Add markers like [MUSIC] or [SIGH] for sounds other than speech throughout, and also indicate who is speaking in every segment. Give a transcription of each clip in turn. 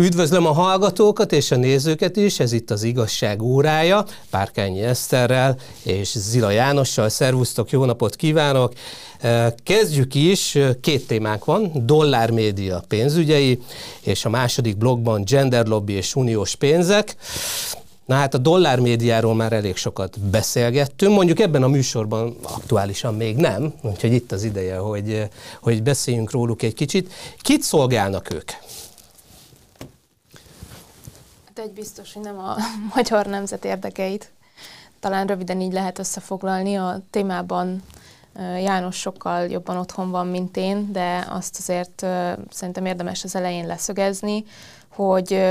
Speaker 1: Üdvözlöm a hallgatókat és a nézőket is, ez itt az igazság órája, Párkányi Eszterrel és Zila Jánossal. Szervusztok, jó napot kívánok! Kezdjük is, két témánk van, dollármédia pénzügyei, és a második blogban gender lobby és uniós pénzek. Na hát a dollármédiáról már elég sokat beszélgettünk, mondjuk ebben a műsorban aktuálisan még nem, úgyhogy itt az ideje, hogy, hogy beszéljünk róluk egy kicsit. Kit szolgálnak ők?
Speaker 2: Hát egy biztos, hogy nem a [LAUGHS] magyar nemzet érdekeit. Talán röviden így lehet összefoglalni. A témában János sokkal jobban otthon van, mint én, de azt azért szerintem érdemes az elején leszögezni, hogy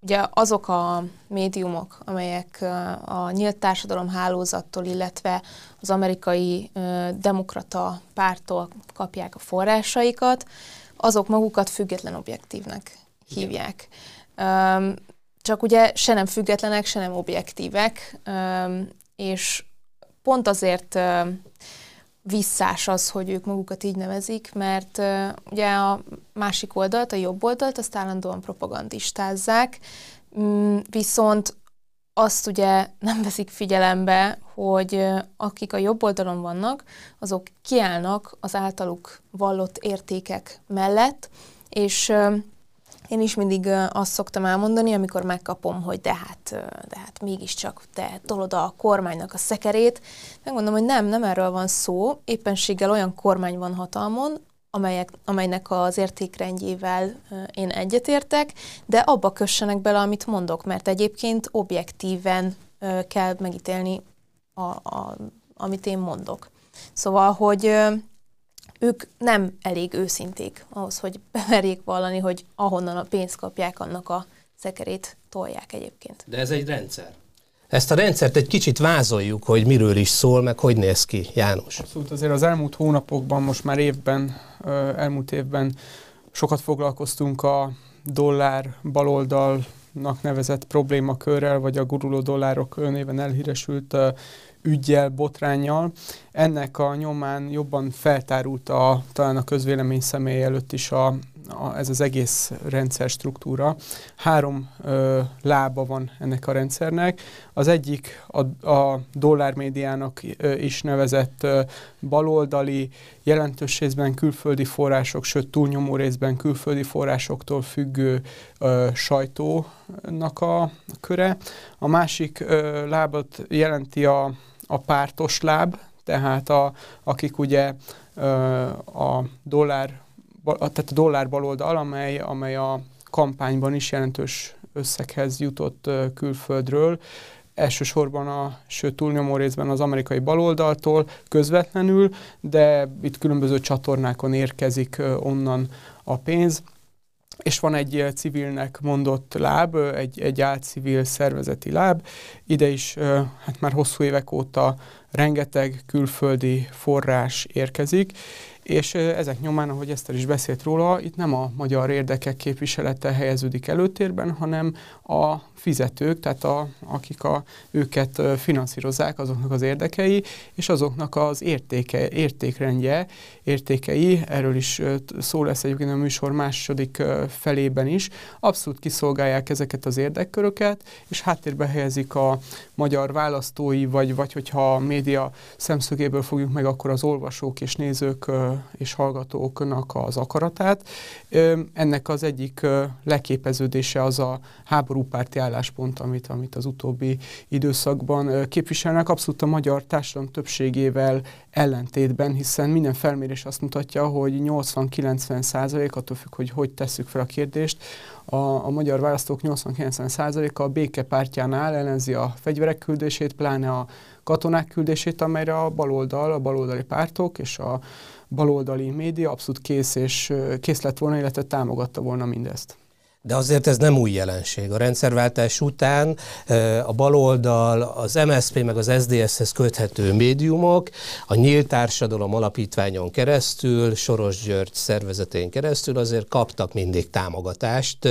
Speaker 2: ugye azok a médiumok, amelyek a nyílt társadalom hálózattól, illetve az amerikai demokrata pártól kapják a forrásaikat, azok magukat független objektívnek hívják. Igen. Csak ugye se nem függetlenek, se nem objektívek, és pont azért visszás az, hogy ők magukat így nevezik, mert ugye a másik oldalt, a jobb oldalt, azt állandóan propagandistázzák, mm, viszont azt ugye nem veszik figyelembe, hogy akik a jobb oldalon vannak, azok kiállnak az általuk vallott értékek mellett, és én is mindig azt szoktam elmondani, amikor megkapom, hogy de hát, de hát mégiscsak te tolod a kormánynak a szekerét. Megmondom, hogy nem, nem erről van szó. Éppenséggel olyan kormány van hatalmon, amelyek, amelynek az értékrendjével én egyetértek, de abba kössenek bele, amit mondok, mert egyébként objektíven kell megítélni, a, a, amit én mondok. Szóval, hogy ők nem elég őszinték ahhoz, hogy [LAUGHS] bemerjék vallani, hogy ahonnan a pénzt kapják, annak a szekerét tolják egyébként.
Speaker 1: De ez egy rendszer. Ezt a rendszert egy kicsit vázoljuk, hogy miről is szól, meg hogy néz ki, János.
Speaker 3: Abszolút, azért az elmúlt hónapokban, most már évben, elmúlt évben sokat foglalkoztunk a dollár baloldalnak nevezett problémakörrel, vagy a guruló dollárok néven elhíresült ügyjel, botrányjal. Ennek a nyomán jobban feltárult a, talán a közvélemény személy előtt is a, a, ez az egész rendszer struktúra. Három ö, lába van ennek a rendszernek. Az egyik a, a dollármédiának ö, is nevezett ö, baloldali, jelentős részben külföldi források, sőt túlnyomó részben külföldi forrásoktól függő ö, sajtónak a, köre. A másik ö, lábat jelenti a a pártos láb, tehát a, akik ugye a dollár, tehát a dollár baloldal, amely, amely a kampányban is jelentős összeghez jutott külföldről, elsősorban a, sőt túlnyomó részben az amerikai baloldaltól közvetlenül, de itt különböző csatornákon érkezik onnan a pénz. És van egy civilnek mondott láb, egy, egy álcivil szervezeti láb. Ide is hát már hosszú évek óta rengeteg külföldi forrás érkezik, és ezek nyomán, ahogy Eszter is beszélt róla, itt nem a magyar érdekek képviselete helyeződik előtérben, hanem a fizetők, tehát a, akik a, őket finanszírozzák, azoknak az érdekei, és azoknak az értéke, értékrendje, értékei, erről is szó lesz egyébként a műsor második felében is, abszolút kiszolgálják ezeket az érdekköröket, és háttérbe helyezik a magyar választói, vagy, vagy hogyha a média szemszögéből fogjuk meg, akkor az olvasók és nézők és hallgatóknak az akaratát. Ennek az egyik leképeződése az a háborúpárti álláspont, amit, amit az utóbbi időszakban képviselnek, abszolút a magyar társadalom többségével ellentétben, hiszen minden felmérés azt mutatja, hogy 80-90 százalék, attól függ, hogy hogy tesszük fel a kérdést, a, a magyar választók 80-90 százaléka a békepártjánál ellenzi a fegyverek küldését, pláne a katonák küldését, amelyre a baloldal, a baloldali pártok és a baloldali média abszolút kész és kész lett volna, illetve támogatta volna mindezt.
Speaker 1: De azért ez nem új jelenség. A rendszerváltás után a baloldal, az MSZP meg az SZDSZ-hez köthető médiumok a Nyílt Társadalom Alapítványon keresztül, Soros György szervezetén keresztül azért kaptak mindig támogatást.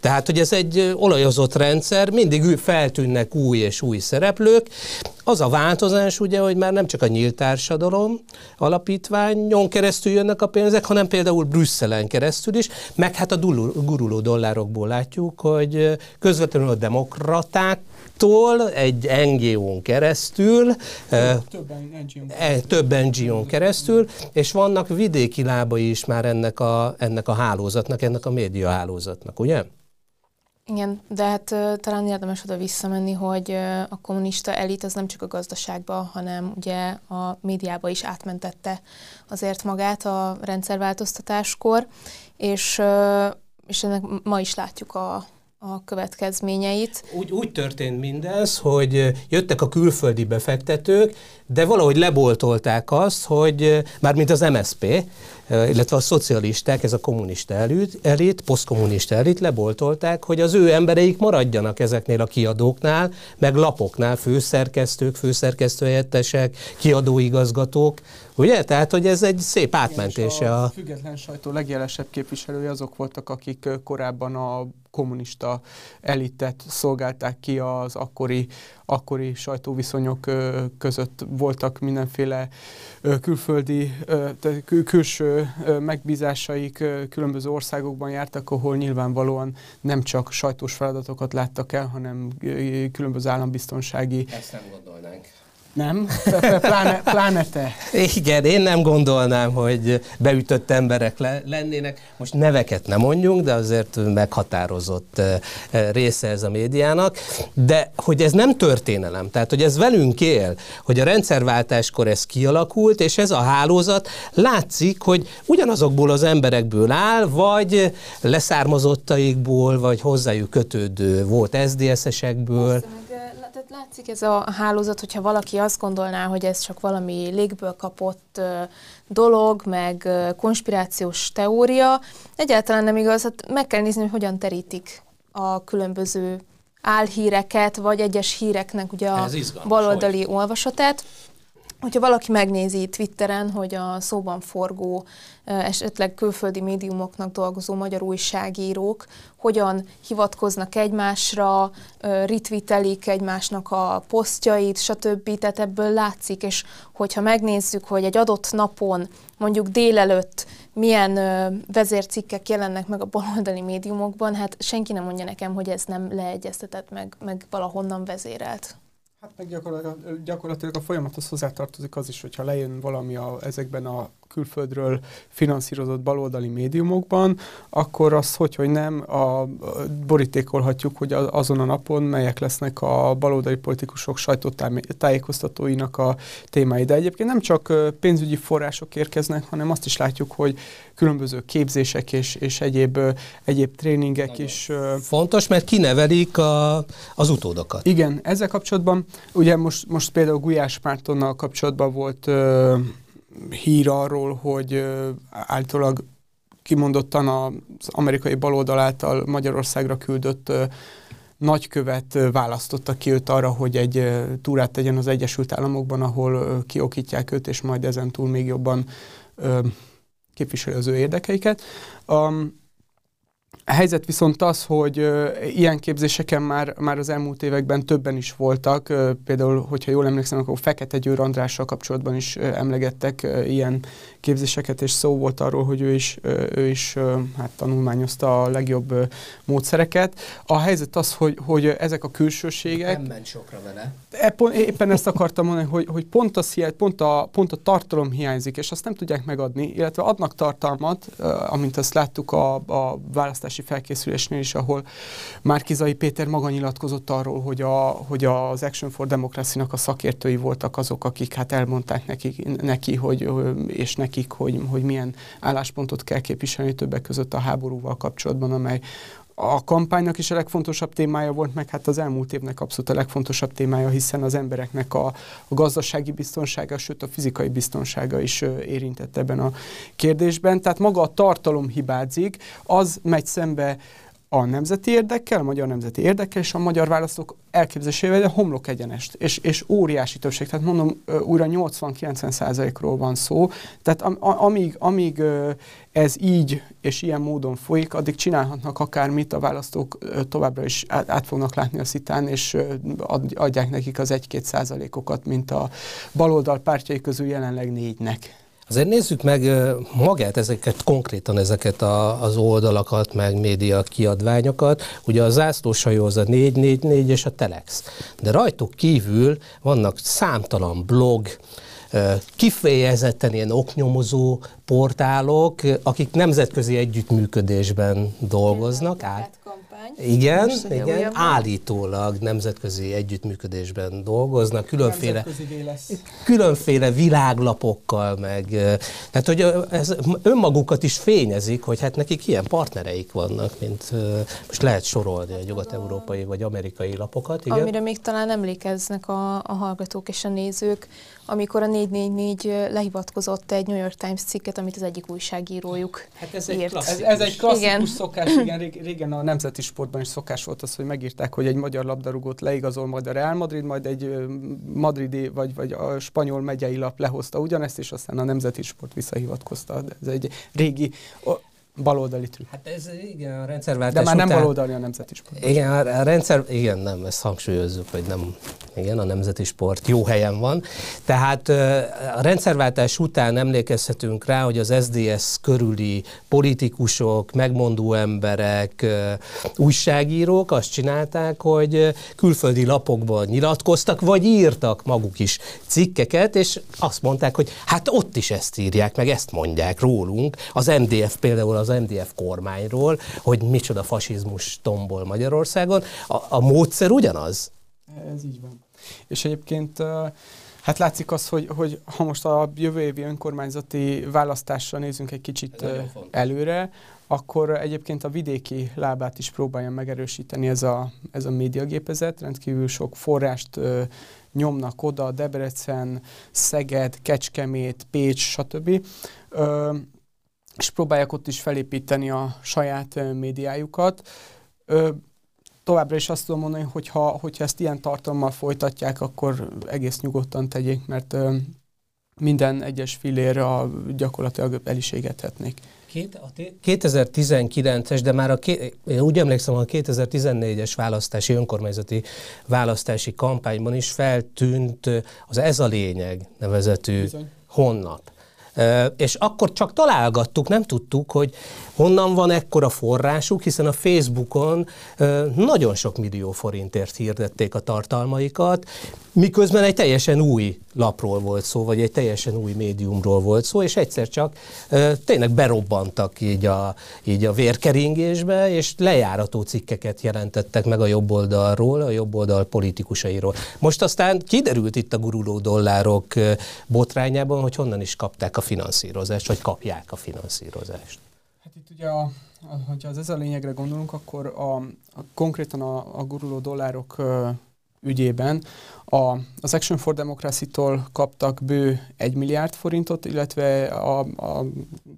Speaker 1: Tehát, hogy ez egy olajozott rendszer, mindig feltűnnek új és új szereplők. Az a változás ugye, hogy már nem csak a Nyílt Társadalom Alapítványon keresztül jönnek a pénzek, hanem például Brüsszelen keresztül is, meg hát a guruló dollárokból látjuk, hogy közvetlenül a demokratáktól egy NGO-n keresztül, több, e, több NGO-n keresztül, és vannak vidéki lábai is már ennek a, ennek a hálózatnak, ennek a média hálózatnak, ugye?
Speaker 2: Igen, de hát talán érdemes oda visszamenni, hogy a kommunista elit az nem csak a gazdaságba, hanem ugye a médiába is átmentette azért magát a rendszerváltoztatáskor, és, és ennek ma is látjuk a, a következményeit.
Speaker 1: Úgy, úgy történt mindez, hogy jöttek a külföldi befektetők, de valahogy leboltolták azt, hogy mármint az MSP, illetve a szocialisták, ez a kommunista elit, elit posztkommunista elit leboltolták, hogy az ő embereik maradjanak ezeknél a kiadóknál, meg lapoknál, főszerkesztők, főszerkesztőhelyettesek, kiadóigazgatók, Ugye? Tehát, hogy ez egy szép átmentése.
Speaker 3: a, a független sajtó legjelesebb képviselői azok voltak, akik korábban a kommunista elitet szolgálták ki az akkori, akkori sajtóviszonyok között. Voltak mindenféle külföldi, külső megbízásaik, különböző országokban jártak, ahol nyilvánvalóan nem csak sajtós feladatokat láttak el, hanem különböző állambiztonsági...
Speaker 1: Ezt nem gondolnánk.
Speaker 3: Nem? Pláne, pláne te.
Speaker 1: Igen, én nem gondolnám, hogy beütött emberek le, lennének. Most neveket nem mondjunk, de azért meghatározott része ez a médiának. De hogy ez nem történelem, tehát hogy ez velünk él, hogy a rendszerváltáskor ez kialakult, és ez a hálózat látszik, hogy ugyanazokból az emberekből áll, vagy leszármazottaikból, vagy hozzájuk kötődő volt SZDSZ-esekből.
Speaker 2: Tehát látszik ez a hálózat, hogyha valaki azt gondolná, hogy ez csak valami légből kapott dolog, meg konspirációs teória, egyáltalán nem igaz. Hát meg kell nézni, hogy hogyan terítik a különböző álhíreket, vagy egyes híreknek ugye a baloldali olvasatát. Hogyha valaki megnézi Twitteren, hogy a szóban forgó, esetleg külföldi médiumoknak dolgozó magyar újságírók hogyan hivatkoznak egymásra, ritvitelik egymásnak a posztjait, stb. Tehát ebből látszik, és hogyha megnézzük, hogy egy adott napon, mondjuk délelőtt milyen vezércikkek jelennek meg a baloldali médiumokban, hát senki nem mondja nekem, hogy ez nem leegyeztetett meg, meg valahonnan vezérelt.
Speaker 3: Hát meg gyakorlatilag, gyakorlatilag a folyamathoz hozzátartozik az is, hogyha lejön valami a, ezekben a külföldről finanszírozott baloldali médiumokban, akkor az, hogy, hogy nem, a, borítékolhatjuk, hogy azon a napon melyek lesznek a baloldali politikusok sajtótájékoztatóinak a témái. De egyébként nem csak pénzügyi források érkeznek, hanem azt is látjuk, hogy különböző képzések és, és egyéb, egyéb tréningek Nagyon is.
Speaker 1: Fontos, mert kinevelik a, az utódokat.
Speaker 3: Igen, ezzel kapcsolatban, ugye most, most például Gulyás Mártonnal kapcsolatban volt hír arról, hogy általában kimondottan az amerikai baloldal által Magyarországra küldött nagykövet választotta ki őt arra, hogy egy túrát tegyen az Egyesült Államokban, ahol kiokítják őt, és majd ezen túl még jobban képviseli az ő érdekeiket. A helyzet viszont az, hogy ilyen képzéseken már, már az elmúlt években többen is voltak. Például, hogyha jól emlékszem, akkor Fekete Győr Andrással kapcsolatban is uh, emlegettek ilyen képzéseket, és szó volt arról, hogy ő is, ő is hát, tanulmányozta a legjobb módszereket. A helyzet az, hogy, hogy ezek a külsőségek...
Speaker 1: Nem ment sokra vele.
Speaker 3: E, éppen ezt akartam mondani, hogy, hogy pont, az pont, a, pont a tartalom hiányzik, és azt nem tudják megadni, illetve adnak tartalmat, amint azt láttuk a, a választás választási felkészülésnél is, ahol Márkizai Péter maga nyilatkozott arról, hogy, a, hogy az Action for Democracy-nak a szakértői voltak azok, akik hát elmondták neki, neki hogy, és nekik, hogy, hogy milyen álláspontot kell képviselni többek között a háborúval kapcsolatban, amely a kampánynak is a legfontosabb témája volt, meg hát az elmúlt évnek abszolút a legfontosabb témája, hiszen az embereknek a, a gazdasági biztonsága, sőt a fizikai biztonsága is érintett ebben a kérdésben. Tehát maga a tartalom hibázik, az megy szembe a nemzeti érdekkel, a magyar nemzeti érdekkel, és a magyar választók elképzelésével, de homlok egyenest, és, és óriási többség. Tehát mondom, újra 80-90 százalékról van szó. Tehát am, amíg, amíg ez így és ilyen módon folyik, addig csinálhatnak akármit, a választók továbbra is át, fognak látni a szitán, és adják nekik az 1-2 százalékokat, mint a baloldal pártjai közül jelenleg négynek.
Speaker 1: Azért nézzük meg magát, ezeket konkrétan ezeket a, az oldalakat, meg média kiadványokat. Ugye a zászlóshajó az a 444 és a Telex. De rajtuk kívül vannak számtalan blog, kifejezetten ilyen oknyomozó portálok, akik nemzetközi együttműködésben dolgoznak. Át, igen, igen, állítólag nemzetközi együttműködésben dolgoznak, különféle, különféle világlapokkal, meg, tehát hogy ez önmagukat is fényezik, hogy hát nekik ilyen partnereik vannak, mint most lehet sorolni a nyugat-európai vagy amerikai lapokat.
Speaker 2: Igen? Amire még talán emlékeznek a, a hallgatók és a nézők, amikor a 444 lehivatkozott egy New York Times cikket, amit az egyik újságírójuk
Speaker 3: hát ez írt. Egy ez, ez egy klasszikus igen. szokás, igen, régen a nemzeti sportban is szokás volt az, hogy megírták, hogy egy magyar labdarúgót leigazol majd a Real Madrid, majd egy madridi vagy, vagy a spanyol megyei lap lehozta ugyanezt, és aztán a nemzeti sport visszahivatkozta. Ez egy régi baloldali trükk.
Speaker 1: Hát ez igen, a rendszerváltás
Speaker 3: De már nem után... baloldali a nemzeti sport.
Speaker 1: Igen, a rendszer, igen, nem, ezt hangsúlyozzuk, hogy nem, igen, a nemzeti sport jó helyen van. Tehát a rendszerváltás után emlékezhetünk rá, hogy az SDS körüli politikusok, megmondó emberek, újságírók azt csinálták, hogy külföldi lapokban nyilatkoztak, vagy írtak maguk is cikkeket, és azt mondták, hogy hát ott is ezt írják, meg ezt mondják rólunk. Az MDF például az MDF kormányról, hogy micsoda fasizmus tombol Magyarországon. A, a módszer ugyanaz?
Speaker 3: Ez így van. És egyébként Hát látszik az, hogy, hogy ha most a jövő évi önkormányzati választásra nézünk egy kicsit előre, akkor egyébként a vidéki lábát is próbálja megerősíteni ez a, ez a médiagépezet. Rendkívül sok forrást ö, nyomnak oda, Debrecen, Szeged, Kecskemét, Pécs, stb. Ö, és próbálják ott is felépíteni a saját médiájukat. Továbbra is azt tudom mondani, hogy ha, hogyha ezt ilyen tartalommal folytatják, akkor egész nyugodtan tegyék, mert minden egyes fillér gyakorlatilag el is égethetnék.
Speaker 1: 2019-es, de már a, én úgy emlékszem, a 2014-es választási, önkormányzati választási kampányban is feltűnt az Ez a lényeg nevezetű Bizony. honlap. És akkor csak találgattuk, nem tudtuk, hogy honnan van ekkora forrásuk, hiszen a Facebookon nagyon sok millió forintért hirdették a tartalmaikat, miközben egy teljesen új lapról volt szó, vagy egy teljesen új médiumról volt szó, és egyszer csak tényleg berobbantak így a, így a vérkeringésbe, és lejárató cikkeket jelentettek meg a jobb oldalról, a jobb oldal politikusairól. Most aztán kiderült itt a guruló dollárok botrányában, hogy honnan is kapták a finanszírozást, vagy kapják a finanszírozást.
Speaker 3: Hát itt ugye, a, a, hogyha az ez a lényegre gondolunk, akkor a, a, konkrétan a, a guruló dollárok ügyében a, az Action for Democracy-tól kaptak bő 1 milliárd forintot, illetve a, a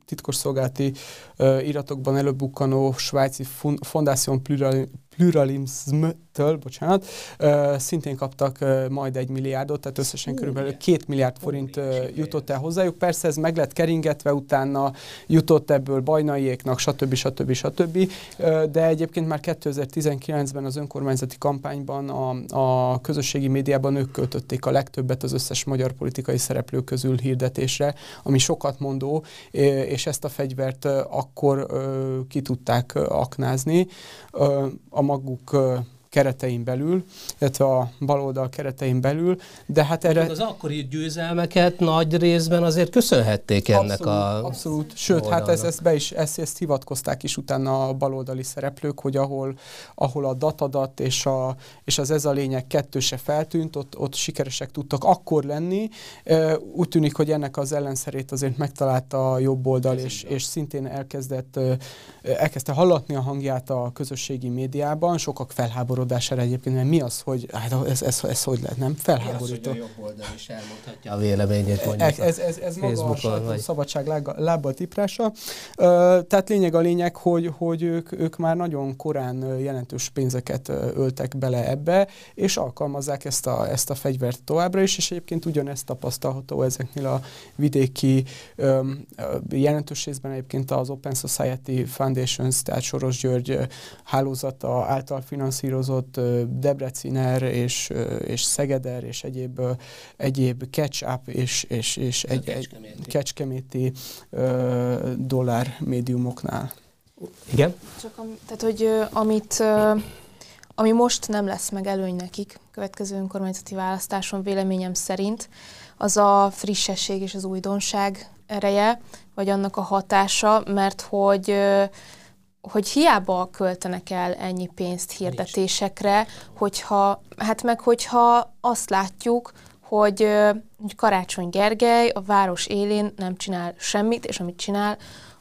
Speaker 3: titkosszolgálati ö, iratokban előbukkanó svájci Fondation Plural, Pluralism-től, bocsánat, uh, szintén kaptak uh, majd egy milliárdot, tehát összesen körülbelül két milliárd forint uh, jutott el hozzájuk. Persze ez meg lett keringetve, utána jutott ebből bajnaiéknak, stb. stb. stb. Uh, de egyébként már 2019-ben az önkormányzati kampányban a, a közösségi médiában ők költötték a legtöbbet az összes magyar politikai szereplő közül hirdetésre, ami sokat mondó, és ezt a fegyvert akkor ki tudták aknázni. A maguk keretein belül, illetve a baloldal keretein belül, de hát erre...
Speaker 1: Az akkori győzelmeket nagy részben azért köszönhették ennek
Speaker 3: abszolút,
Speaker 1: a...
Speaker 3: Abszolút, sőt, oldalnak. hát ezt, ezt be is, ezt, ezt hivatkozták is utána a baloldali szereplők, hogy ahol, ahol a datadat és, a, és az ez a lényeg kettőse feltűnt, ott, ott sikeresek tudtak akkor lenni. Úgy tűnik, hogy ennek az ellenszerét azért megtalálta a jobb oldal, és, és szintén elkezdett, elkezdte hallatni a hangját a közösségi médiában, sokak felháborodtak felháborodására egyébként, mert mi az, hogy hát ez, ez, ez, ez hogy lehet, nem? Felháborító.
Speaker 1: Mi az, hogy a jobb oldal is elmondhatja a véleményét mondjuk
Speaker 3: Ez, ez, ez, ez maga a vagy... szabadság lábbal tiprása. Tehát lényeg a lényeg, hogy, hogy ők, ők már nagyon korán jelentős pénzeket öltek bele ebbe, és alkalmazzák ezt a, ezt a fegyvert továbbra is, és egyébként ugyanezt tapasztalható ezeknél a vidéki um, jelentős részben egyébként az Open Society Foundations, tehát Soros György hálózata által finanszírozott elhangzott Debreciner és, és Szegeder és egyéb, egyéb catch-up és, és, és egy, egy kecskeméti dollár médiumoknál.
Speaker 1: Igen?
Speaker 2: Csak am, tehát, hogy amit, ami most nem lesz meg előny nekik következő önkormányzati választáson véleményem szerint, az a frissesség és az újdonság ereje, vagy annak a hatása, mert hogy hogy hiába költenek el ennyi pénzt hirdetésekre, hogyha, hát meg hogyha azt látjuk, hogy, hogy Karácsony Gergely a város élén nem csinál semmit, és amit csinál,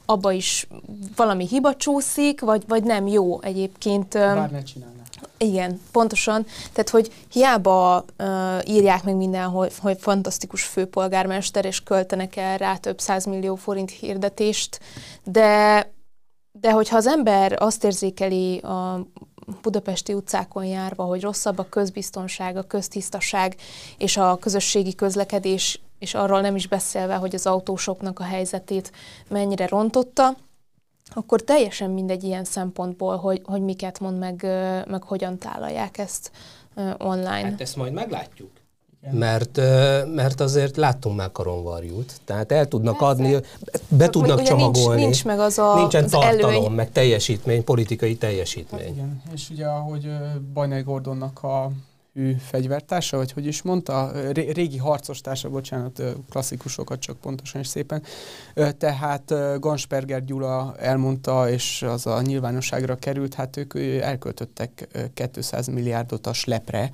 Speaker 2: abba is valami hiba csúszik, vagy, vagy nem jó egyébként.
Speaker 3: Bár ne csinálná.
Speaker 2: Igen, pontosan. Tehát, hogy hiába uh, írják meg mindenhol, hogy fantasztikus főpolgármester, és költenek el rá több százmillió forint hirdetést, de, de hogyha az ember azt érzékeli a budapesti utcákon járva, hogy rosszabb a közbiztonság, a köztisztaság és a közösségi közlekedés, és arról nem is beszélve, hogy az autósoknak a helyzetét mennyire rontotta, akkor teljesen mindegy ilyen szempontból, hogy, hogy miket mond, meg, meg hogyan tálalják ezt online.
Speaker 1: Hát ezt majd meglátjuk. Mert, mert azért láttunk már karonvarjút, tehát el tudnak Persze. adni, be tudnak ugye csomagolni.
Speaker 2: Nincs, nincs meg az a,
Speaker 1: Nincsen
Speaker 2: az
Speaker 1: tartalom,
Speaker 2: előny.
Speaker 1: meg teljesítmény, politikai teljesítmény. Hát
Speaker 3: igen, és ugye ahogy Bajnai Gordonnak a ő fegyvertársa, vagy hogy is mondta, régi harcostársa, bocsánat, klasszikusokat csak pontosan és szépen. Tehát Gansperger Gyula elmondta, és az a nyilvánosságra került, hát ők elköltöttek 200 milliárdot a slepre,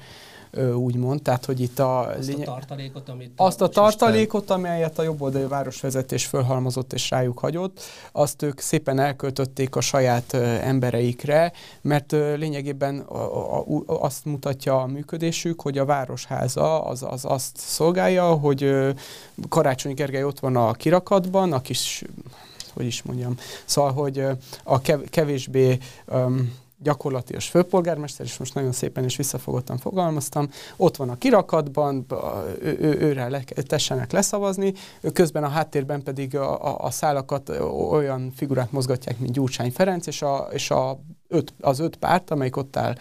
Speaker 3: úgymond. Tehát, hogy itt a...
Speaker 1: Azt lényeg... a tartalékot, amit...
Speaker 3: Azt a tartalékot, amelyet a jobboldali városvezetés fölhalmozott és rájuk hagyott, azt ők szépen elköltötték a saját embereikre, mert lényegében azt mutatja a működésük, hogy a városháza az, az azt szolgálja, hogy Karácsony Gergely ott van a kirakatban, a kis hogy is mondjam, szóval, hogy a kevésbé um, gyakorlatilag főpolgármester, és most nagyon szépen és visszafogottan fogalmaztam, ott van a kirakatban, ő, ő, őre le, tessenek leszavazni, közben a háttérben pedig a, a, a szálakat olyan figurák mozgatják, mint Gyurcsány Ferenc, és a, és a öt, az öt párt, amelyik ott áll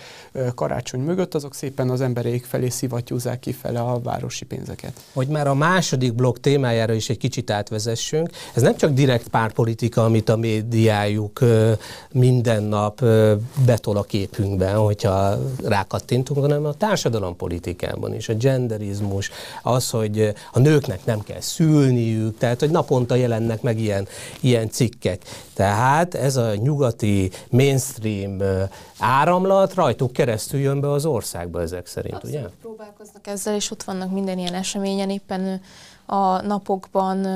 Speaker 3: karácsony mögött, azok szépen az embereik felé szivattyúzzák kifele a városi pénzeket.
Speaker 1: Hogy már a második blokk témájára is egy kicsit átvezessünk, ez nem csak direkt pártpolitika, amit a médiájuk minden nap betol a képünkben, hogyha rákattintunk, hanem a társadalompolitikában is, a genderizmus, az, hogy a nőknek nem kell szülniük, tehát hogy naponta jelennek meg ilyen, ilyen cikkek. Tehát ez a nyugati mainstream áramlat rajtuk keresztül jön be az országba ezek szerint, Abszolút ugye?
Speaker 2: próbálkoznak ezzel, és ott vannak minden ilyen eseményen. Éppen a napokban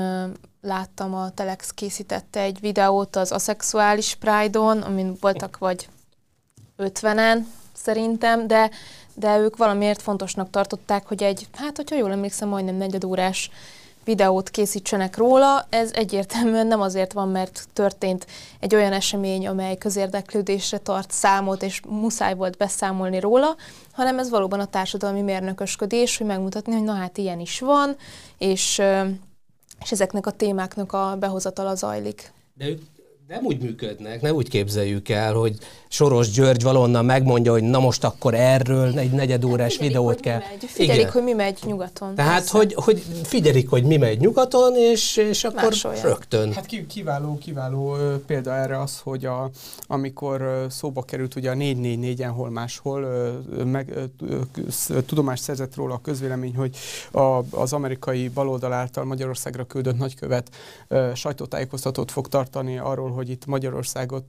Speaker 2: láttam, a Telex készítette egy videót az aszexuális Pride-on, amin voltak vagy 50-en szerintem, de, de ők valamiért fontosnak tartották, hogy egy, hát hogyha jól emlékszem, majdnem negyedórás videót készítsenek róla. Ez egyértelműen nem azért van, mert történt egy olyan esemény, amely közérdeklődésre tart számot, és muszáj volt beszámolni róla, hanem ez valóban a társadalmi mérnökösködés, hogy megmutatni, hogy na hát ilyen is van, és, és ezeknek a témáknak a behozatala zajlik.
Speaker 1: De ők nem úgy működnek, nem úgy képzeljük el, hogy Soros György valonnan megmondja, hogy na most akkor erről egy negyedórás hát videót kell.
Speaker 2: Megy. Figyelik, Igen. hogy mi megy nyugaton.
Speaker 1: Tehát, hogy, hogy figyelik, hogy mi megy nyugaton, és, és akkor Másolja. rögtön.
Speaker 3: Hát kiváló, kiváló példa erre az, hogy a, amikor szóba került ugye a 444-en hol máshol, meg, tudomást szerzett róla a közvélemény, hogy a, az amerikai baloldal által Magyarországra küldött nagykövet sajtótájékoztatót fog tartani arról, hogy itt Magyarországot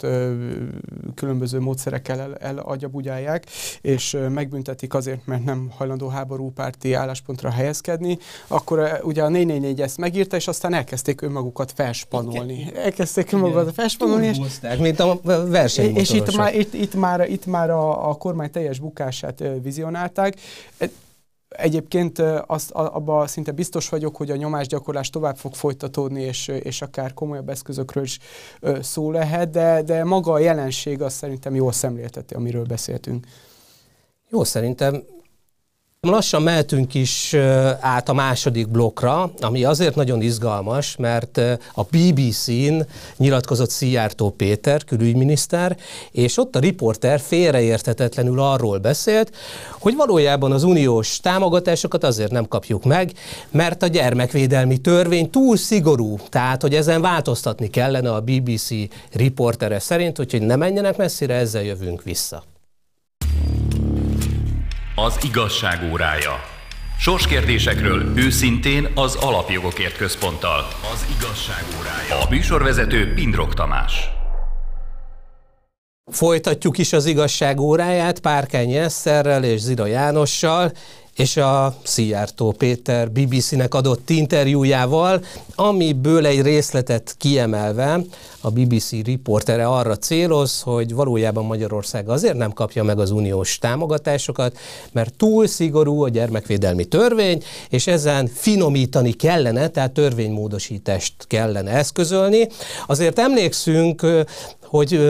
Speaker 3: különböző különböző módszerekkel el, elagyabudjálják, és megbüntetik azért, mert nem hajlandó háborúpárti álláspontra helyezkedni, akkor ugye a 444 ezt megírta, és aztán elkezdték önmagukat felspanolni. Elkezdték önmagukat felspanolni, és,
Speaker 1: mint a versenymotorosak.
Speaker 3: És itt már, itt, itt már, itt már a, a kormány teljes bukását vizionálták. Egyébként azt, abban szinte biztos vagyok, hogy a nyomásgyakorlás tovább fog folytatódni, és, és akár komolyabb eszközökről is szó lehet, de, de maga a jelenség azt szerintem jól szemlélteti, amiről beszéltünk.
Speaker 1: Jó, szerintem Lassan mehetünk is át a második blokkra, ami azért nagyon izgalmas, mert a BBC-n nyilatkozott Szijjártó Péter, külügyminiszter, és ott a riporter félreérthetetlenül arról beszélt, hogy valójában az uniós támogatásokat azért nem kapjuk meg, mert a gyermekvédelmi törvény túl szigorú, tehát hogy ezen változtatni kellene a BBC riportere szerint, úgyhogy ne menjenek messzire, ezzel jövünk vissza.
Speaker 4: Az igazság órája. Sorskérdésekről őszintén az Alapjogokért Központtal. Az igazság órája. A műsorvezető Pindrok Tamás.
Speaker 1: Folytatjuk is az igazság óráját Párkány Eszterrel és Zira Jánossal, és a Szijjártó Péter BBC-nek adott interjújával, amiből egy részletet kiemelve a BBC riportere arra céloz, hogy valójában Magyarország azért nem kapja meg az uniós támogatásokat, mert túl szigorú a gyermekvédelmi törvény, és ezen finomítani kellene, tehát törvénymódosítást kellene eszközölni. Azért emlékszünk hogy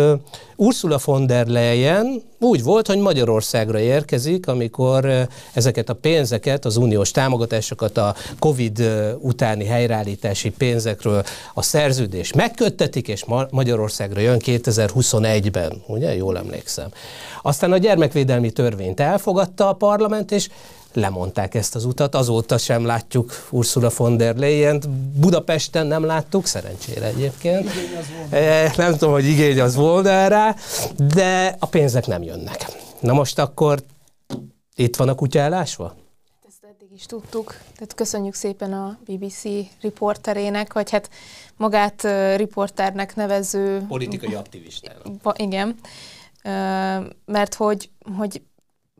Speaker 1: Ursula von der Leyen úgy volt, hogy Magyarországra érkezik, amikor ezeket a pénzeket, az uniós támogatásokat, a Covid utáni helyreállítási pénzekről a szerződés megköttetik, és Magyarországra jön 2021-ben, ugye? Jól emlékszem. Aztán a gyermekvédelmi törvényt elfogadta a parlament, és lemondták ezt az utat. Azóta sem látjuk Ursula von der leyen Budapesten nem láttuk, szerencsére egyébként. E, nem tudom, hogy igény az volna rá, de a pénzek nem jönnek. Na most akkor itt van a kutya elásva?
Speaker 2: Ezt eddig is tudtuk. Tehát köszönjük szépen a BBC riporterének, vagy hát magát uh, riporternek nevező...
Speaker 1: Politikai aktivistának.
Speaker 2: Igen. Uh, mert hogy, hogy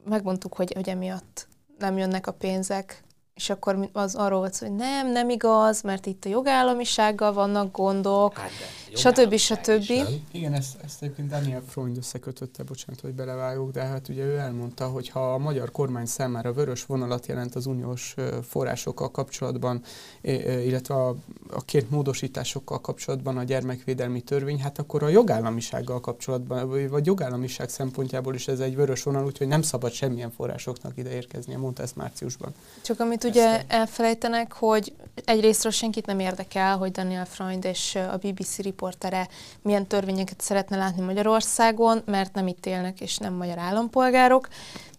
Speaker 2: megmondtuk, hogy, hogy emiatt nem jönnek a pénzek, és akkor az arról volt hogy nem, nem igaz, mert itt a jogállamisággal vannak gondok, hát stb. stb.
Speaker 3: Igen, ezt, ezt egyébként Daniel Freund összekötötte, bocsánat, hogy belevágok, de hát ugye ő elmondta, hogy ha a magyar kormány számára vörös vonalat jelent az uniós forrásokkal kapcsolatban, illetve a, a két módosításokkal kapcsolatban a gyermekvédelmi törvény, hát akkor a jogállamisággal kapcsolatban, vagy jogállamiság szempontjából is ez egy vörös vonal, úgyhogy nem szabad semmilyen forrásoknak ide érkeznie, mondta ezt márciusban.
Speaker 2: Csak amit ugye elfelejtenek, hogy egyrésztről senkit nem érdekel, hogy Daniel Freund és a BBC riportere milyen törvényeket szeretne látni Magyarországon, mert nem itt élnek és nem magyar állampolgárok.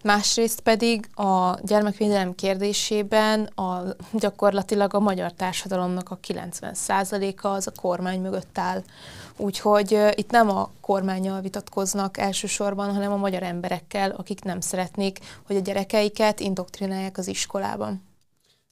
Speaker 2: Másrészt pedig a gyermekvédelem kérdésében a, gyakorlatilag a magyar társadalomnak a 90%-a az a kormány mögött áll. Úgyhogy uh, itt nem a kormányjal vitatkoznak elsősorban, hanem a magyar emberekkel, akik nem szeretnék, hogy a gyerekeiket indoktrinálják az iskolában.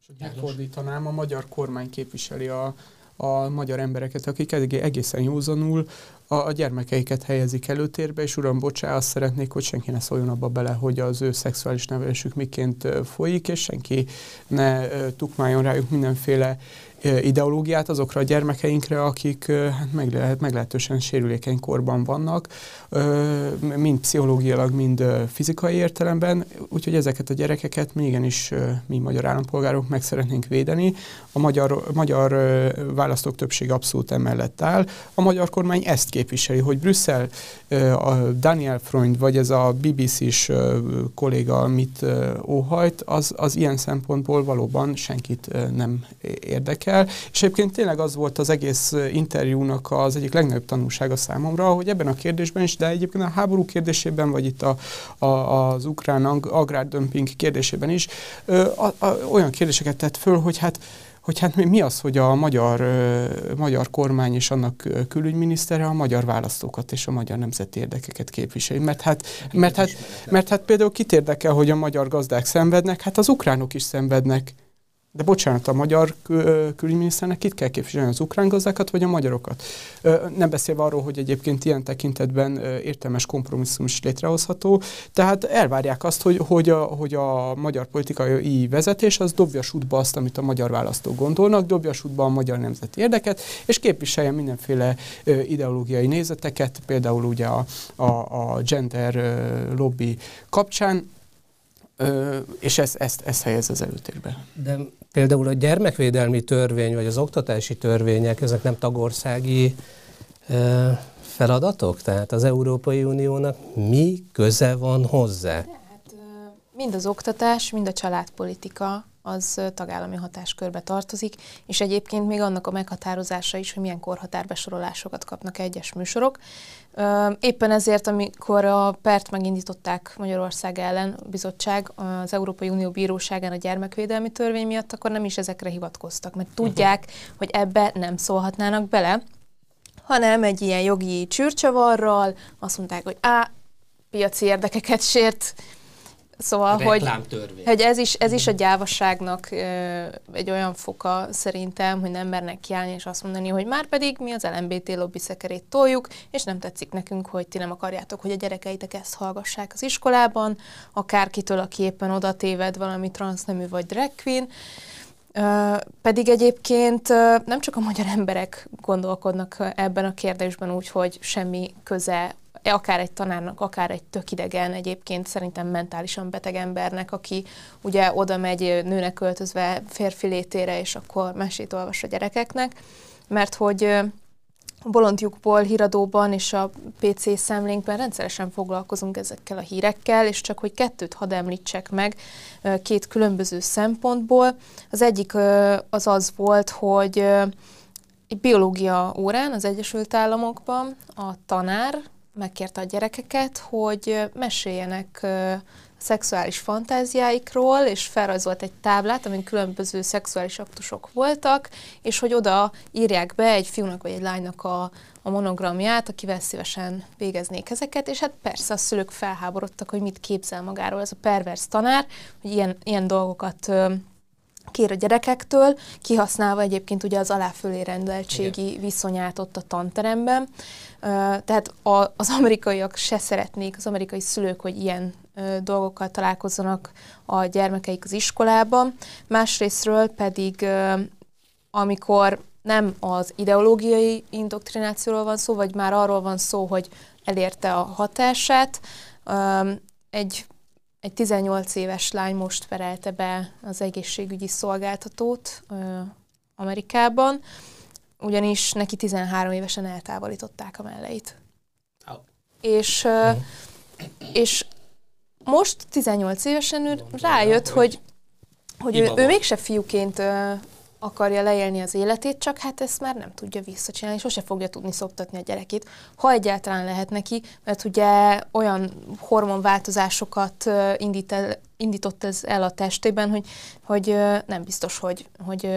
Speaker 3: És hogy megfordítanám, a magyar kormány képviseli a, a magyar embereket, akik egészen józanul a, a gyermekeiket helyezik előtérbe, és uram, bocsá, azt szeretnék, hogy senki ne szóljon abba bele, hogy az ő szexuális nevelésük miként folyik, és senki ne tukmáljon rájuk mindenféle ideológiát azokra a gyermekeinkre, akik hát meglehet, meglehetősen sérülékeny korban vannak, mind pszichológiailag, mind fizikai értelemben, úgyhogy ezeket a gyerekeket mi igenis mi magyar állampolgárok meg szeretnénk védeni. A magyar, magyar választók többsége abszolút emellett áll. A magyar kormány ezt képviseli, hogy Brüsszel, a Daniel Freund, vagy ez a BBC-s kolléga mit óhajt, az, az ilyen szempontból valóban senkit nem érdekel el. És egyébként tényleg az volt az egész interjúnak az egyik legnagyobb tanulsága számomra, hogy ebben a kérdésben is, de egyébként a háború kérdésében, vagy itt a, a, az ukrán agrárdömping kérdésében is ö, a, a, olyan kérdéseket tett föl, hogy hát hogy hát mi az, hogy a magyar, magyar kormány és annak külügyminisztere a magyar választókat és a magyar nemzeti érdekeket képviseli. Mert hát, mert hát, mert hát például kit érdekel, hogy a magyar gazdák szenvednek? Hát az ukránok is szenvednek. De bocsánat, a magyar külügyminiszternek kit kell képviselni, az ukrán gazdákat vagy a magyarokat? Nem beszélve arról, hogy egyébként ilyen tekintetben értelmes kompromisszum is létrehozható. Tehát elvárják azt, hogy, hogy, a, hogy a magyar politikai vezetés az dobja sútba azt, amit a magyar választók gondolnak, dobja sútba a magyar nemzeti érdeket, és képviselje mindenféle ideológiai nézeteket, például ugye a, a, a gender lobby kapcsán, és ezt, ezt, ezt helyez az előtérbe.
Speaker 1: De például a gyermekvédelmi törvény, vagy az oktatási törvények, ezek nem tagországi feladatok? Tehát az Európai Uniónak mi köze van hozzá?
Speaker 2: Hát, Mind az oktatás, mind a családpolitika az tagállami hatáskörbe tartozik, és egyébként még annak a meghatározása is, hogy milyen korhatárbesorolásokat kapnak egyes műsorok. Éppen ezért, amikor a pert megindították Magyarország ellen a bizottság az Európai Unió Bíróságán a gyermekvédelmi törvény miatt, akkor nem is ezekre hivatkoztak, mert tudják, hogy ebbe nem szólhatnának bele, hanem egy ilyen jogi csürcsavarral azt mondták, hogy á, piaci érdekeket sért, Szóval, hogy, hogy ez, is, ez is a gyávasságnak egy olyan foka szerintem, hogy nem mernek kiállni és azt mondani, hogy már pedig mi az LMBT lobby szekerét toljuk, és nem tetszik nekünk, hogy ti nem akarjátok, hogy a gyerekeitek ezt hallgassák az iskolában, akárkitől, aki éppen oda téved valami transznemű vagy drag queen. Uh, pedig egyébként uh, nem csak a magyar emberek gondolkodnak ebben a kérdésben úgy, hogy semmi köze akár egy tanárnak, akár egy tök idegen, egyébként szerintem mentálisan beteg embernek, aki ugye oda megy nőnek költözve férfi létére, és akkor mesét olvas a gyerekeknek, mert hogy a bolondjukból híradóban és a PC szemlénkben rendszeresen foglalkozunk ezekkel a hírekkel, és csak hogy kettőt hadd említsek meg két különböző szempontból. Az egyik az az volt, hogy egy biológia órán az Egyesült Államokban a tanár megkérte a gyerekeket, hogy meséljenek szexuális fantáziáikról, és felrajzolt egy táblát, amin különböző szexuális aktusok voltak, és hogy oda írják be egy fiúnak vagy egy lánynak a, a monogramját, akivel szívesen végeznék ezeket, és hát persze a szülők felháborodtak, hogy mit képzel magáról ez a pervers tanár, hogy ilyen, ilyen dolgokat kér a gyerekektől, kihasználva egyébként ugye az aláfölé rendeltségi Igen. viszonyát ott a tanteremben. Tehát az amerikaiak se szeretnék, az amerikai szülők, hogy ilyen dolgokkal találkozzanak a gyermekeik az iskolában. Másrésztről pedig, amikor nem az ideológiai indoktrinációról van szó, vagy már arról van szó, hogy elérte a hatását, egy egy 18 éves lány most perelte be az egészségügyi szolgáltatót ö, Amerikában, ugyanis neki 13 évesen eltávolították a melleit. Oh. És, ö, uh-huh. és most 18 évesen ő rájött, hogy, hogy ő, ő mégse fiúként ö, akarja leélni az életét, csak hát ezt már nem tudja visszacsinálni, sose fogja tudni szoptatni a gyerekét, ha egyáltalán lehet neki, mert ugye olyan hormonváltozásokat indít el, indított ez el a testében, hogy, hogy nem biztos, hogy, hogy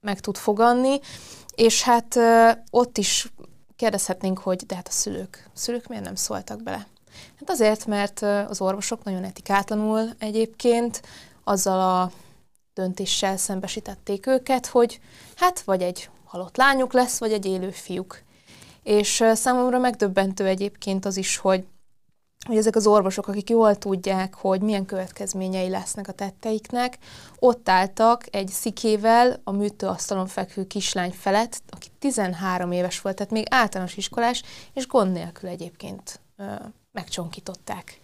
Speaker 2: meg tud foganni, és hát ott is kérdezhetnénk, hogy de hát a szülők, a szülők miért nem szóltak bele? Hát azért, mert az orvosok nagyon etikátlanul egyébként azzal a döntéssel szembesítették őket, hogy hát vagy egy halott lányuk lesz, vagy egy élő fiúk. És számomra megdöbbentő egyébként az is, hogy hogy ezek az orvosok, akik jól tudják, hogy milyen következményei lesznek a tetteiknek, ott álltak egy szikével a műtőasztalon fekvő kislány felett, aki 13 éves volt, tehát még általános iskolás, és gond nélkül egyébként ö, megcsonkították.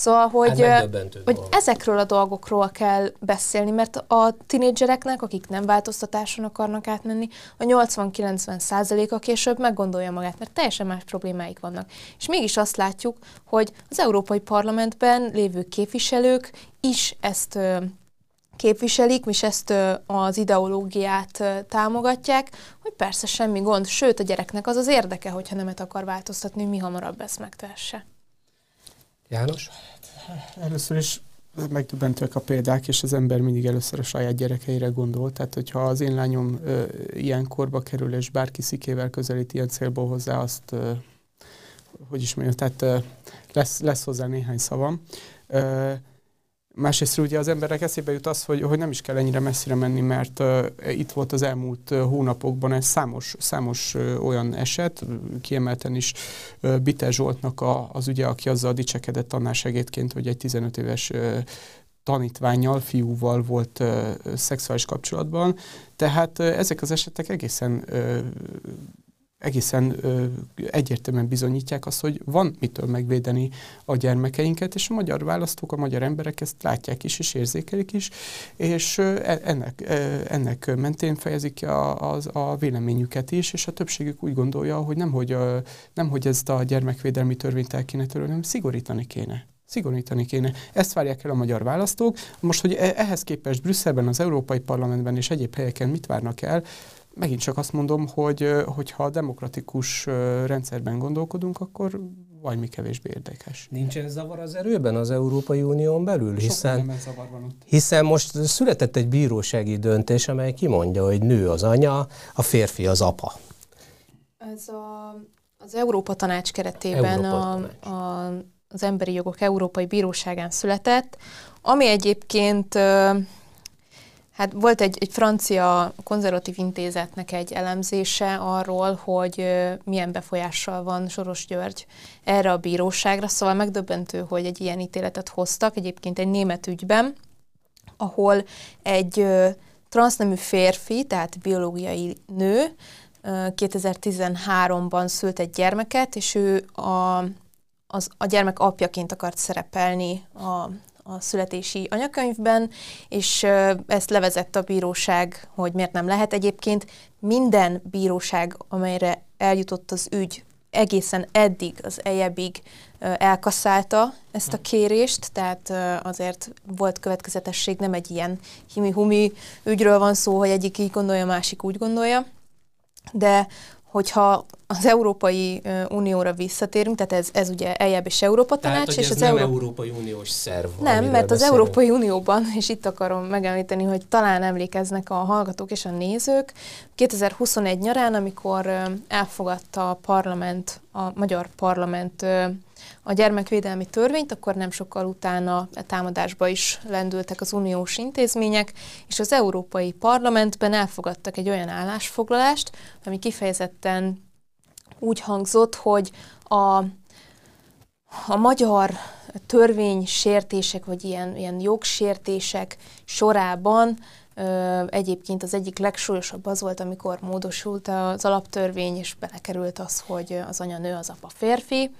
Speaker 2: Szóval, hogy, hát hogy ezekről a dolgokról kell beszélni, mert a tinédzsereknek, akik nem változtatáson akarnak átmenni, a 80-90 százaléka később meggondolja magát, mert teljesen más problémáik vannak. És mégis azt látjuk, hogy az Európai Parlamentben lévő képviselők is ezt képviselik, és ezt az ideológiát támogatják, hogy persze semmi gond, sőt a gyereknek az az érdeke, hogyha nemet akar változtatni, mi hamarabb ezt megtehesse.
Speaker 1: János?
Speaker 3: Először is megdöbbentőek a példák, és az ember mindig először a saját gyerekeire gondol. Tehát, hogyha az én lányom ö, ilyen korba kerül, és bárki szikével közelít ilyen célból hozzá, azt, ö, hogy is mondjam, tehát ö, lesz, lesz hozzá néhány szavam. Ö, Másrészt ugye az emberek eszébe jut az, hogy, hogy nem is kell ennyire messzire menni, mert uh, itt volt az elmúlt uh, hónapokban egy számos, számos uh, olyan eset, kiemelten is uh, Bite Zsoltnak a, az ugye, aki azzal dicsekedett tanársegédként, hogy egy 15 éves uh, tanítványjal, fiúval volt uh, szexuális kapcsolatban. Tehát uh, ezek az esetek egészen uh, egészen ö, egyértelműen bizonyítják azt, hogy van mitől megvédeni a gyermekeinket, és a magyar választók, a magyar emberek ezt látják is, és érzékelik is, és ö, e, ennek, ö, ennek mentén fejezik ki a, a, a véleményüket is, és a többségük úgy gondolja, hogy nemhogy, ö, nemhogy ezt a gyermekvédelmi törvényt el kéne törölni, hanem szigorítani kéne Szigorítani kéne. Ezt várják el a magyar választók. Most, hogy e- ehhez képest Brüsszelben, az Európai Parlamentben és egyéb helyeken mit várnak el, megint csak azt mondom, hogy hogyha a demokratikus rendszerben gondolkodunk, akkor vagy mi kevésbé érdekes.
Speaker 1: Nincsen zavar az erőben az Európai Unión belül? Hiszen, hiszen most született egy bírósági döntés, amely kimondja, hogy nő az anya, a férfi az apa.
Speaker 2: Ez a, az Európa Tanács keretében Európa a, tanács. A, az Emberi Jogok Európai Bíróságán született, ami egyébként Hát volt egy, egy francia konzervatív intézetnek egy elemzése arról, hogy milyen befolyással van Soros György erre a bíróságra, szóval megdöbbentő, hogy egy ilyen ítéletet hoztak, egyébként egy német ügyben, ahol egy transznemű férfi, tehát biológiai nő 2013-ban szült egy gyermeket, és ő a, az, a gyermek apjaként akart szerepelni a, a születési anyakönyvben, és ezt levezett a bíróság, hogy miért nem lehet egyébként. Minden bíróság, amelyre eljutott az ügy, egészen eddig, az eljebbig elkasszálta ezt a kérést, tehát azért volt következetesség, nem egy ilyen himi-humi ügyről van szó, hogy egyik így gondolja, másik úgy gondolja. De hogyha az Európai Unióra visszatérünk, tehát ez, ez ugye eljebb és Európa Tanács. Tehát,
Speaker 1: és ez az nem Euró... Európai Uniós szerv.
Speaker 2: Nem, mert beszélünk. az Európai Unióban, és itt akarom megemlíteni, hogy talán emlékeznek a hallgatók és a nézők, 2021 nyarán, amikor elfogadta a parlament, a magyar parlament a gyermekvédelmi törvényt, akkor nem sokkal utána támadásba is lendültek az uniós intézmények, és az Európai Parlamentben elfogadtak egy olyan állásfoglalást, ami kifejezetten úgy hangzott, hogy a, a magyar törvénysértések, vagy ilyen, ilyen jogsértések sorában Egyébként az egyik legsúlyosabb az volt, amikor módosult az alaptörvény, és belekerült az, hogy az anya nő, az apa férfi.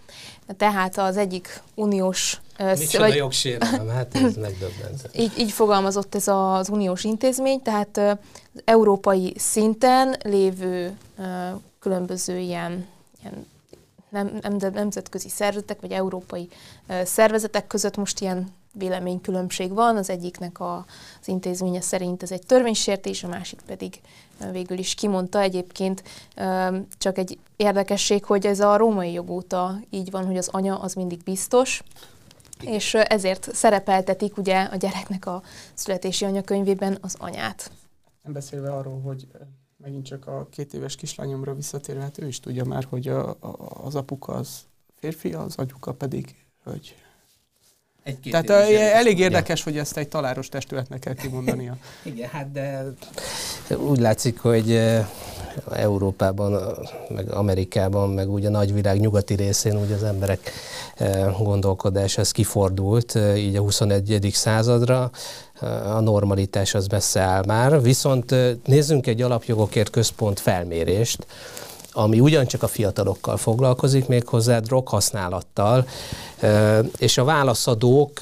Speaker 2: Tehát az egyik uniós...
Speaker 1: Micsoda vagy, jogsérelem, hát ez [LAUGHS] megdöbbentő.
Speaker 2: Így, így fogalmazott ez az uniós intézmény, tehát európai szinten lévő különböző ilyen, ilyen nem, nem, nemzetközi szervezetek, vagy európai szervezetek között most ilyen véleménykülönbség van, az egyiknek a, az intézménye szerint ez egy törvénysértés, a másik pedig végül is kimondta egyébként, csak egy érdekesség, hogy ez a római jog óta így van, hogy az anya az mindig biztos, és ezért szerepeltetik ugye a gyereknek a születési anyakönyvében az anyát.
Speaker 3: Nem beszélve arról, hogy megint csak a két éves kislányomra visszatérve, hát ő is tudja már, hogy a, a, az apuka az férfi, az anyuka pedig hölgy. Egy-két Tehát elég érdekes, hogy ezt egy taláros testületnek kell kimondania. [LAUGHS]
Speaker 1: Igen, hát de úgy látszik, hogy Európában, meg Amerikában, meg úgy a nagyvilág nyugati részén úgy az emberek gondolkodás ez kifordult így a 21. századra, a normalitás az messze áll már, viszont nézzünk egy alapjogokért központ felmérést, ami ugyancsak a fiatalokkal foglalkozik, méghozzá droghasználattal, és a válaszadók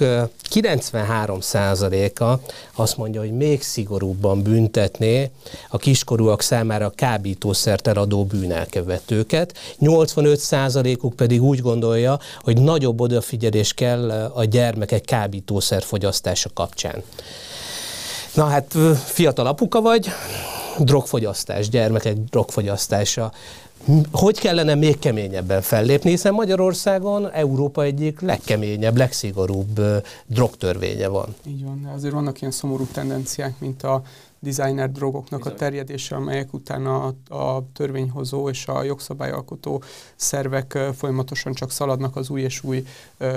Speaker 1: 93%-a azt mondja, hogy még szigorúbban büntetné a kiskorúak számára a kábítószert eladó bűnelkövetőket, 85%-uk pedig úgy gondolja, hogy nagyobb odafigyelés kell a gyermekek kábítószer fogyasztása kapcsán. Na hát fiatal apuka vagy, drogfogyasztás, gyermekek drogfogyasztása. Hogy kellene még keményebben fellépni, hiszen Magyarországon Európa egyik legkeményebb, legszigorúbb drogtörvénye van.
Speaker 3: Így van, azért vannak ilyen szomorú tendenciák, mint a designer drogoknak Bizony. a terjedése, amelyek utána a, a törvényhozó és a jogszabályalkotó szervek folyamatosan csak szaladnak az új és új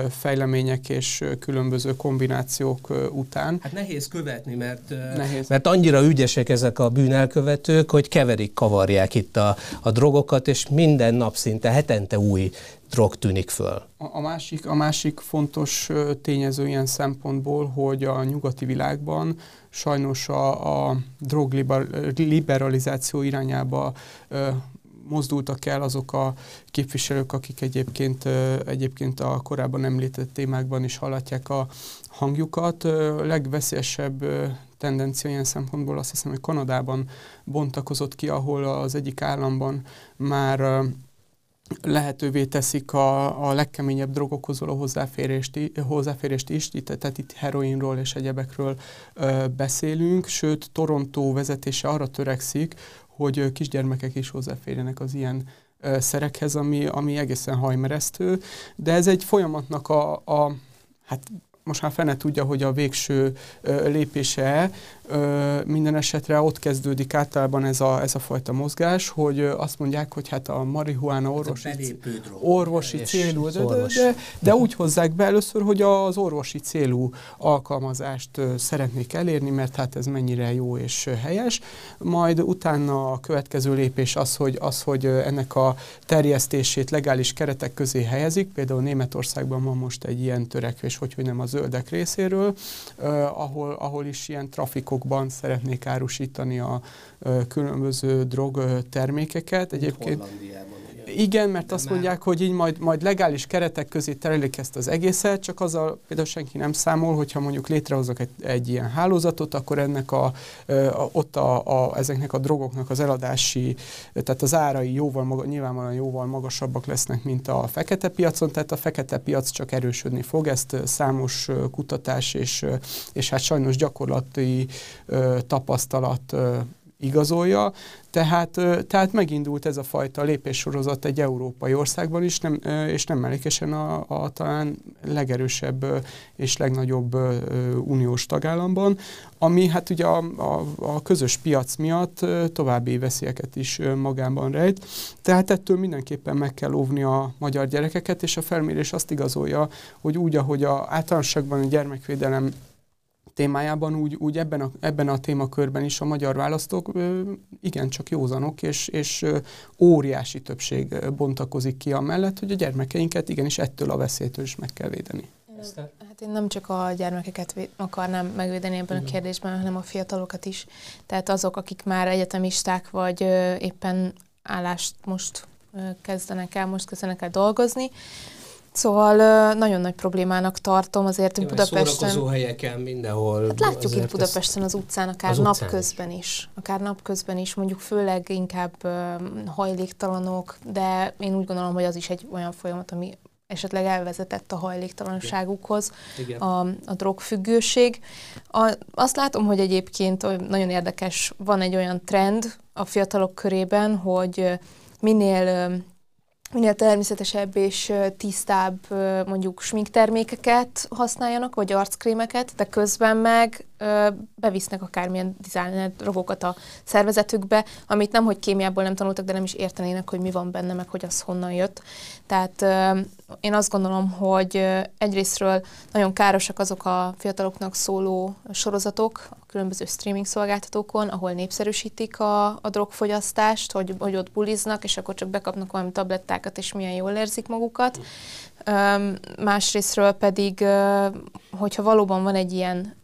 Speaker 3: fejlemények és különböző kombinációk után.
Speaker 1: Hát nehéz követni, mert, nehéz. mert annyira ügyesek ezek a bűnelkövetők, hogy keverik, kavarják itt a, a drogokat, és minden nap szinte hetente új drog tűnik föl.
Speaker 3: A, másik, a másik fontos tényező ilyen szempontból, hogy a nyugati világban sajnos a, a drogliberalizáció irányába ö, mozdultak el azok a képviselők, akik egyébként, egyébként a korábban említett témákban is hallatják a hangjukat. Ö, legveszélyesebb tendencia ilyen szempontból azt hiszem, hogy Kanadában bontakozott ki, ahol az egyik államban már lehetővé teszik a, a legkeményebb drogokhoz való hozzáférést, hozzáférést is, itt, tehát itt heroinról és egyebekről ö, beszélünk, sőt Torontó vezetése arra törekszik, hogy kisgyermekek is hozzáférjenek az ilyen ö, szerekhez, ami, ami egészen hajmeresztő, de ez egy folyamatnak a, a hát most már fene tudja, hogy a végső lépése minden esetre ott kezdődik általában ez a, ez a fajta mozgás, hogy azt mondják, hogy hát a marihuána orvosi, orvosi célú, de, de, de, de úgy hozzák be először, hogy az orvosi célú alkalmazást szeretnék elérni, mert hát ez mennyire jó és helyes. Majd utána a következő lépés az, hogy, az, hogy ennek a terjesztését legális keretek közé helyezik. Például Németországban van most egy ilyen törekvés, hogy, hogy nem a zöldek részéről, ahol, ahol is ilyen trafikok országokban szeretnék árusítani a különböző drog termékeket.
Speaker 1: Egyébként
Speaker 3: igen, mert azt mondják, hogy így majd, majd legális keretek közé terelik ezt az egészet, csak azzal például senki nem számol, hogyha mondjuk létrehozok egy, egy ilyen hálózatot, akkor ennek a, a, ott a, a, ezeknek a drogoknak az eladási, tehát az árai jóval maga, nyilvánvalóan jóval magasabbak lesznek, mint a fekete piacon, tehát a fekete piac csak erősödni fog, ezt számos kutatás és, és hát sajnos gyakorlati tapasztalat igazolja, tehát, tehát megindult ez a fajta lépéssorozat egy európai országban is, nem, és nem mellékesen a, a talán legerősebb és legnagyobb uniós tagállamban, ami hát ugye a, a, a közös piac miatt további veszélyeket is magában rejt. Tehát ettől mindenképpen meg kell óvni a magyar gyerekeket, és a felmérés azt igazolja, hogy úgy, ahogy a általánosságban a gyermekvédelem témájában, úgy, úgy ebben, a, ebben a témakörben is a magyar választók igencsak józanok, és, és óriási többség bontakozik ki amellett, hogy a gyermekeinket igenis ettől a veszélytől is meg kell védeni.
Speaker 2: Hát én nem csak a gyermekeket akarnám megvédeni ebben Igen. a kérdésben, hanem a fiatalokat is. Tehát azok, akik már egyetemisták, vagy éppen állást most kezdenek el, most kezdenek el dolgozni, Szóval nagyon nagy problémának tartom azért, hogy Budapesten...
Speaker 1: helyeken mindenhol.
Speaker 2: Hát látjuk itt Budapesten az utcán, akár napközben is. is. Akár napközben is, mondjuk főleg inkább hajléktalanok, de én úgy gondolom, hogy az is egy olyan folyamat, ami esetleg elvezetett a hajléktalanságukhoz, a, a drogfüggőség. A, azt látom, hogy egyébként nagyon érdekes, van egy olyan trend a fiatalok körében, hogy minél minél természetesebb és tisztább mondjuk sminktermékeket használjanak, vagy arckrémeket, de közben meg bevisznek akármilyen designer drogokat a szervezetükbe, amit nem, hogy kémiából nem tanultak, de nem is értenének, hogy mi van benne, meg hogy az honnan jött. Tehát én azt gondolom, hogy egyrésztről nagyon károsak azok a fiataloknak szóló sorozatok a különböző streaming szolgáltatókon, ahol népszerűsítik a, a drogfogyasztást, hogy, hogy ott buliznak, és akkor csak bekapnak valami tablettákat, és milyen jól érzik magukat. Másrésztről pedig, hogyha valóban van egy ilyen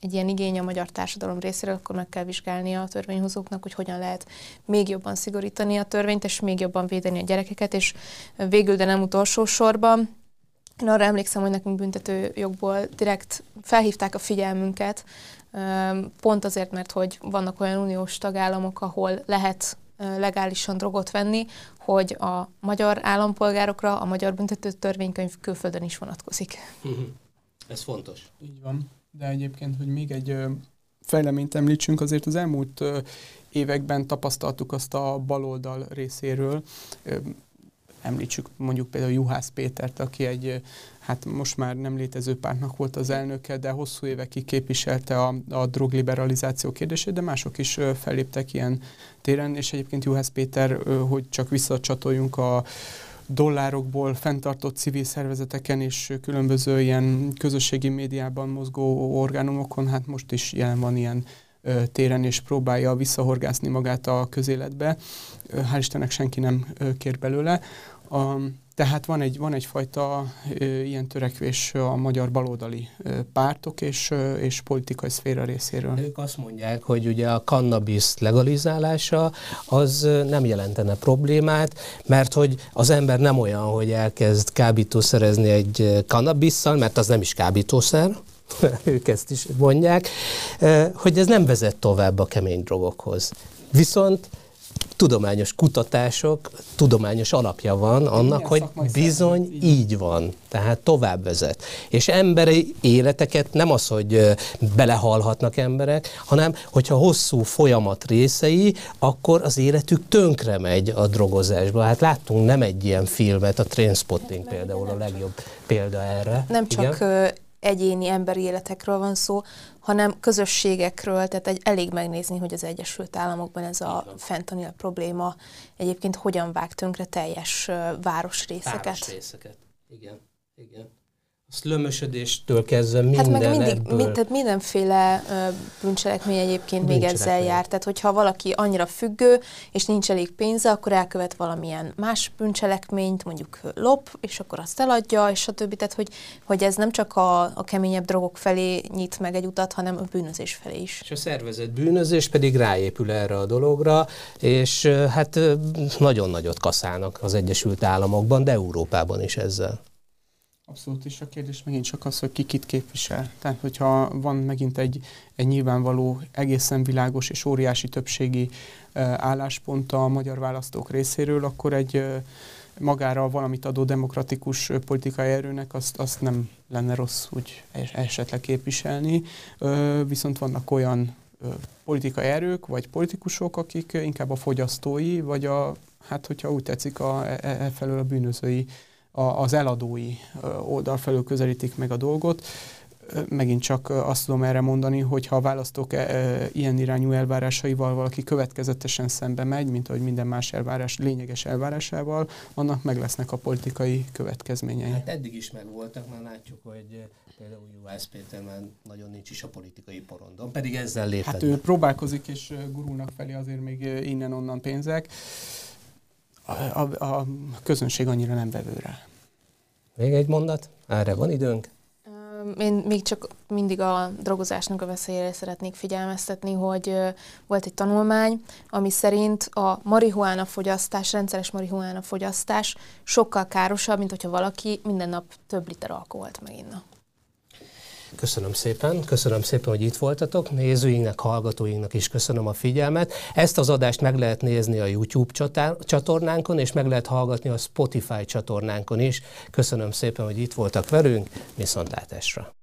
Speaker 2: egy ilyen igény a magyar társadalom részéről, akkor meg kell vizsgálni a törvényhozóknak, hogy hogyan lehet még jobban szigorítani a törvényt, és még jobban védeni a gyerekeket, és végül, de nem utolsó sorban, én arra emlékszem, hogy nekünk büntető jogból direkt felhívták a figyelmünket, pont azért, mert hogy vannak olyan uniós tagállamok, ahol lehet legálisan drogot venni, hogy a magyar állampolgárokra a magyar büntető törvénykönyv külföldön is vonatkozik.
Speaker 1: Ez fontos.
Speaker 3: Így van. De egyébként, hogy még egy fejleményt említsünk, azért az elmúlt években tapasztaltuk azt a baloldal részéről, említsük mondjuk például Juhász Pétert, aki egy, hát most már nem létező pártnak volt az elnöke, de hosszú évekig képviselte a, a drogliberalizáció kérdését, de mások is felléptek ilyen téren, és egyébként Juhász Péter, hogy csak visszacsatoljunk a, dollárokból fenntartott civil szervezeteken és különböző ilyen közösségi médiában mozgó orgánumokon, hát most is jelen van ilyen téren, és próbálja visszahorgászni magát a közéletbe. Hál' Istennek senki nem kér belőle. A, tehát van, egy, van egyfajta e, ilyen törekvés a magyar baloldali e, pártok és, e, és politikai szféra részéről.
Speaker 1: Ők azt mondják, hogy ugye a cannabis legalizálása az nem jelentene problémát, mert hogy az ember nem olyan, hogy elkezd kábítószerezni egy kannabisszal, mert az nem is kábítószer, [LAUGHS] ők ezt is mondják, hogy ez nem vezet tovább a kemény drogokhoz. Viszont tudományos kutatások, tudományos alapja van annak, hogy bizony így van. Tehát tovább vezet. És emberi életeket nem az, hogy belehalhatnak emberek, hanem hogyha hosszú folyamat részei, akkor az életük tönkre megy a drogozásba. Hát láttunk nem egy ilyen filmet, a Trainspotting például a legjobb példa erre.
Speaker 2: Nem csak Igen? egyéni emberi életekről van szó, hanem közösségekről, tehát egy, elég megnézni, hogy az Egyesült Államokban ez a fentanil probléma. Egyébként hogyan vág tönkre teljes városrészeket.
Speaker 1: Városrészeket, igen, igen szlömösödéstől kezdve minden Hát meg mindig, ebből... mind,
Speaker 2: tehát mindenféle uh, bűncselekmény egyébként még ezzel jár. Tehát hogyha valaki annyira függő, és nincs elég pénze, akkor elkövet valamilyen más bűncselekményt, mondjuk lop, és akkor azt eladja, és a többi. Tehát, hogy, hogy ez nem csak a, a keményebb drogok felé nyit meg egy utat, hanem a bűnözés felé is.
Speaker 1: És a szervezett bűnözés pedig ráépül erre a dologra, és hát nagyon nagyot kaszálnak az Egyesült Államokban, de Európában is ezzel.
Speaker 3: Abszolút, és a kérdés megint csak az, hogy ki kit képvisel. Tehát, hogyha van megint egy, egy nyilvánvaló, egészen világos és óriási többségi álláspont a magyar választók részéről, akkor egy magára valamit adó demokratikus politikai erőnek azt, azt nem lenne rossz úgy esetleg képviselni. Viszont vannak olyan politikai erők, vagy politikusok, akik inkább a fogyasztói, vagy a, hát hogyha úgy tetszik, a, e, e felől a bűnözői az eladói oldal felől közelítik meg a dolgot. Megint csak azt tudom erre mondani, hogy ha a választók ilyen irányú elvárásaival valaki következetesen szembe megy, mint ahogy minden más elvárás lényeges elvárásával, annak meg lesznek a politikai következményei.
Speaker 1: Hát eddig is meg voltak, már látjuk, hogy például Juhász Péter már nagyon nincs is a politikai porondon, pedig ezzel lépett.
Speaker 3: Hát ő próbálkozik, és gurulnak felé azért még innen-onnan pénzek a, a, a közönség annyira nem vevő rá.
Speaker 1: Még egy mondat? Erre van időnk?
Speaker 2: Én még csak mindig a drogozásnak a veszélyére szeretnék figyelmeztetni, hogy volt egy tanulmány, ami szerint a marihuána fogyasztás, rendszeres marihuána fogyasztás sokkal károsabb, mint hogyha valaki minden nap több liter alkoholt meginna.
Speaker 1: Köszönöm szépen, köszönöm szépen, hogy itt voltatok. Nézőinknek, hallgatóinknak is köszönöm a figyelmet. Ezt az adást meg lehet nézni a YouTube csatornánkon, és meg lehet hallgatni a Spotify csatornánkon is. Köszönöm szépen, hogy itt voltak velünk. Viszontlátásra!